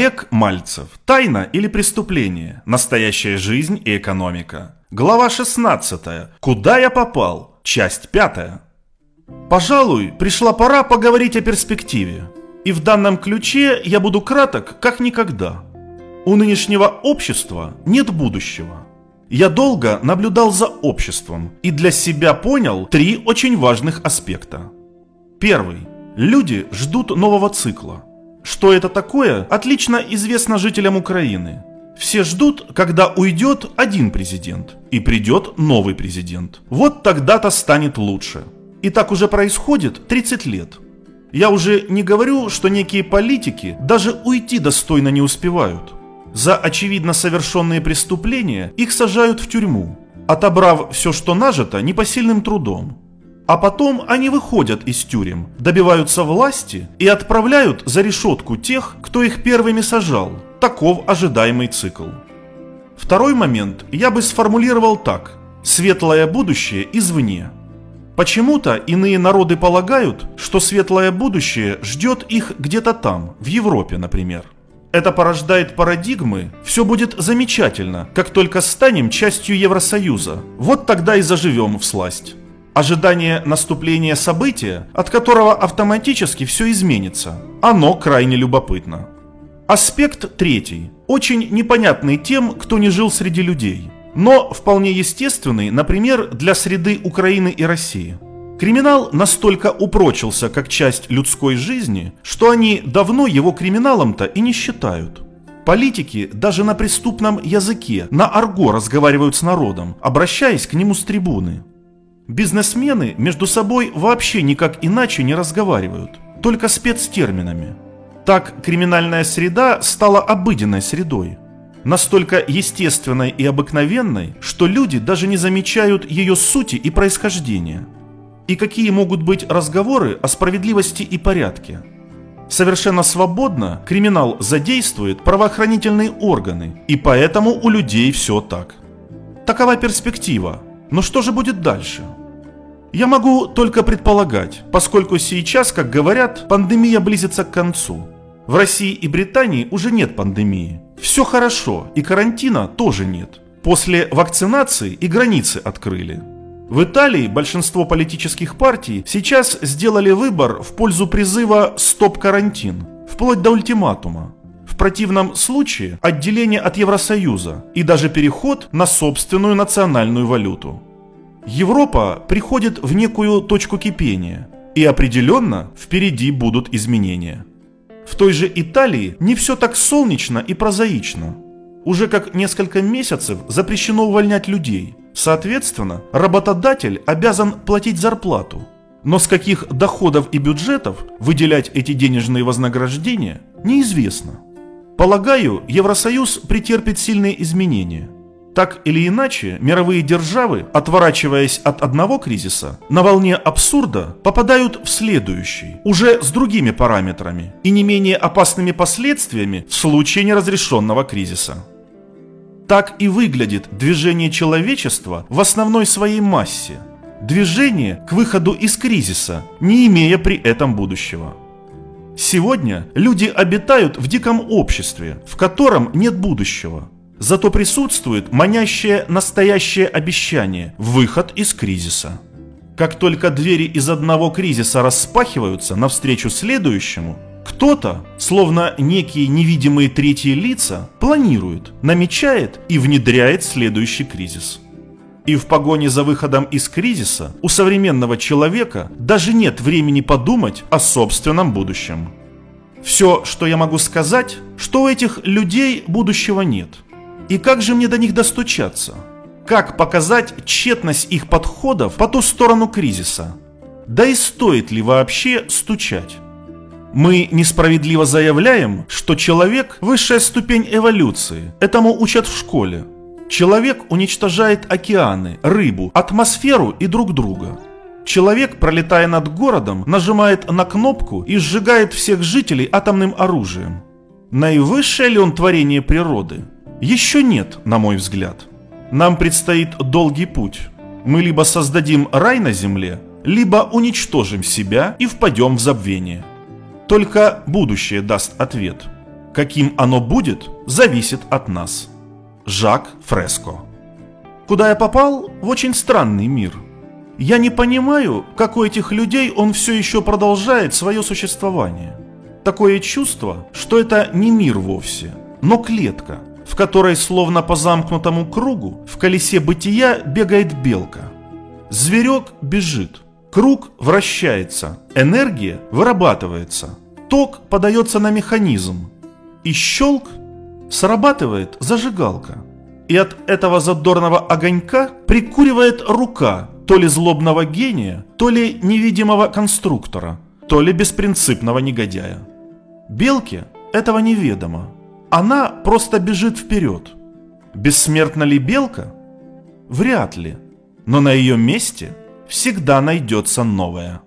Олег Мальцев. Тайна или преступление? Настоящая жизнь и экономика. Глава 16. Куда я попал? Часть 5. Пожалуй, пришла пора поговорить о перспективе. И в данном ключе я буду краток, как никогда. У нынешнего общества нет будущего. Я долго наблюдал за обществом и для себя понял три очень важных аспекта. Первый. Люди ждут нового цикла – что это такое, отлично известно жителям Украины. Все ждут, когда уйдет один президент и придет новый президент. Вот тогда-то станет лучше. И так уже происходит 30 лет. Я уже не говорю, что некие политики даже уйти достойно не успевают. За очевидно совершенные преступления их сажают в тюрьму, отобрав все, что нажито, непосильным трудом. А потом они выходят из тюрем, добиваются власти и отправляют за решетку тех, кто их первыми сажал. Таков ожидаемый цикл. Второй момент я бы сформулировал так. Светлое будущее извне. Почему-то иные народы полагают, что светлое будущее ждет их где-то там, в Европе, например. Это порождает парадигмы «все будет замечательно, как только станем частью Евросоюза, вот тогда и заживем в сласть». Ожидание наступления события, от которого автоматически все изменится. Оно крайне любопытно. Аспект третий, очень непонятный тем, кто не жил среди людей, но вполне естественный, например, для среды Украины и России. Криминал настолько упрочился как часть людской жизни, что они давно его криминалом-то и не считают. Политики даже на преступном языке, на арго разговаривают с народом, обращаясь к нему с трибуны. Бизнесмены между собой вообще никак иначе не разговаривают, только спецтерминами. Так криминальная среда стала обыденной средой. Настолько естественной и обыкновенной, что люди даже не замечают ее сути и происхождения. И какие могут быть разговоры о справедливости и порядке? Совершенно свободно криминал задействует правоохранительные органы, и поэтому у людей все так. Такова перспектива. Но что же будет дальше? Я могу только предполагать, поскольку сейчас, как говорят, пандемия близится к концу. В России и Британии уже нет пандемии. Все хорошо, и карантина тоже нет. После вакцинации и границы открыли. В Италии большинство политических партий сейчас сделали выбор в пользу призыва «Стоп карантин», вплоть до ультиматума. В противном случае отделение от Евросоюза и даже переход на собственную национальную валюту. Европа приходит в некую точку кипения, и определенно впереди будут изменения. В той же Италии не все так солнечно и прозаично. Уже как несколько месяцев запрещено увольнять людей. Соответственно, работодатель обязан платить зарплату. Но с каких доходов и бюджетов выделять эти денежные вознаграждения, неизвестно. Полагаю, Евросоюз претерпит сильные изменения – так или иначе, мировые державы, отворачиваясь от одного кризиса, на волне абсурда попадают в следующий, уже с другими параметрами и не менее опасными последствиями в случае неразрешенного кризиса. Так и выглядит движение человечества в основной своей массе. Движение к выходу из кризиса, не имея при этом будущего. Сегодня люди обитают в диком обществе, в котором нет будущего – Зато присутствует манящее настоящее обещание – выход из кризиса. Как только двери из одного кризиса распахиваются навстречу следующему, кто-то, словно некие невидимые третьи лица, планирует, намечает и внедряет следующий кризис. И в погоне за выходом из кризиса у современного человека даже нет времени подумать о собственном будущем. Все, что я могу сказать, что у этих людей будущего нет – и как же мне до них достучаться? Как показать тщетность их подходов по ту сторону кризиса? Да и стоит ли вообще стучать? Мы несправедливо заявляем, что человек – высшая ступень эволюции. Этому учат в школе. Человек уничтожает океаны, рыбу, атмосферу и друг друга. Человек, пролетая над городом, нажимает на кнопку и сжигает всех жителей атомным оружием. Наивысшее ли он творение природы? Еще нет, на мой взгляд. Нам предстоит долгий путь. Мы либо создадим рай на земле, либо уничтожим себя и впадем в забвение. Только будущее даст ответ. Каким оно будет, зависит от нас. Жак Фреско Куда я попал? В очень странный мир. Я не понимаю, как у этих людей он все еще продолжает свое существование. Такое чувство, что это не мир вовсе, но клетка, в которой словно по замкнутому кругу в колесе бытия бегает белка. Зверек бежит, круг вращается, энергия вырабатывается, ток подается на механизм, и щелк срабатывает зажигалка. И от этого задорного огонька прикуривает рука то ли злобного гения, то ли невидимого конструктора, то ли беспринципного негодяя. Белке этого неведомо. Она просто бежит вперед. Бессмертна ли белка? Вряд ли. Но на ее месте всегда найдется новая.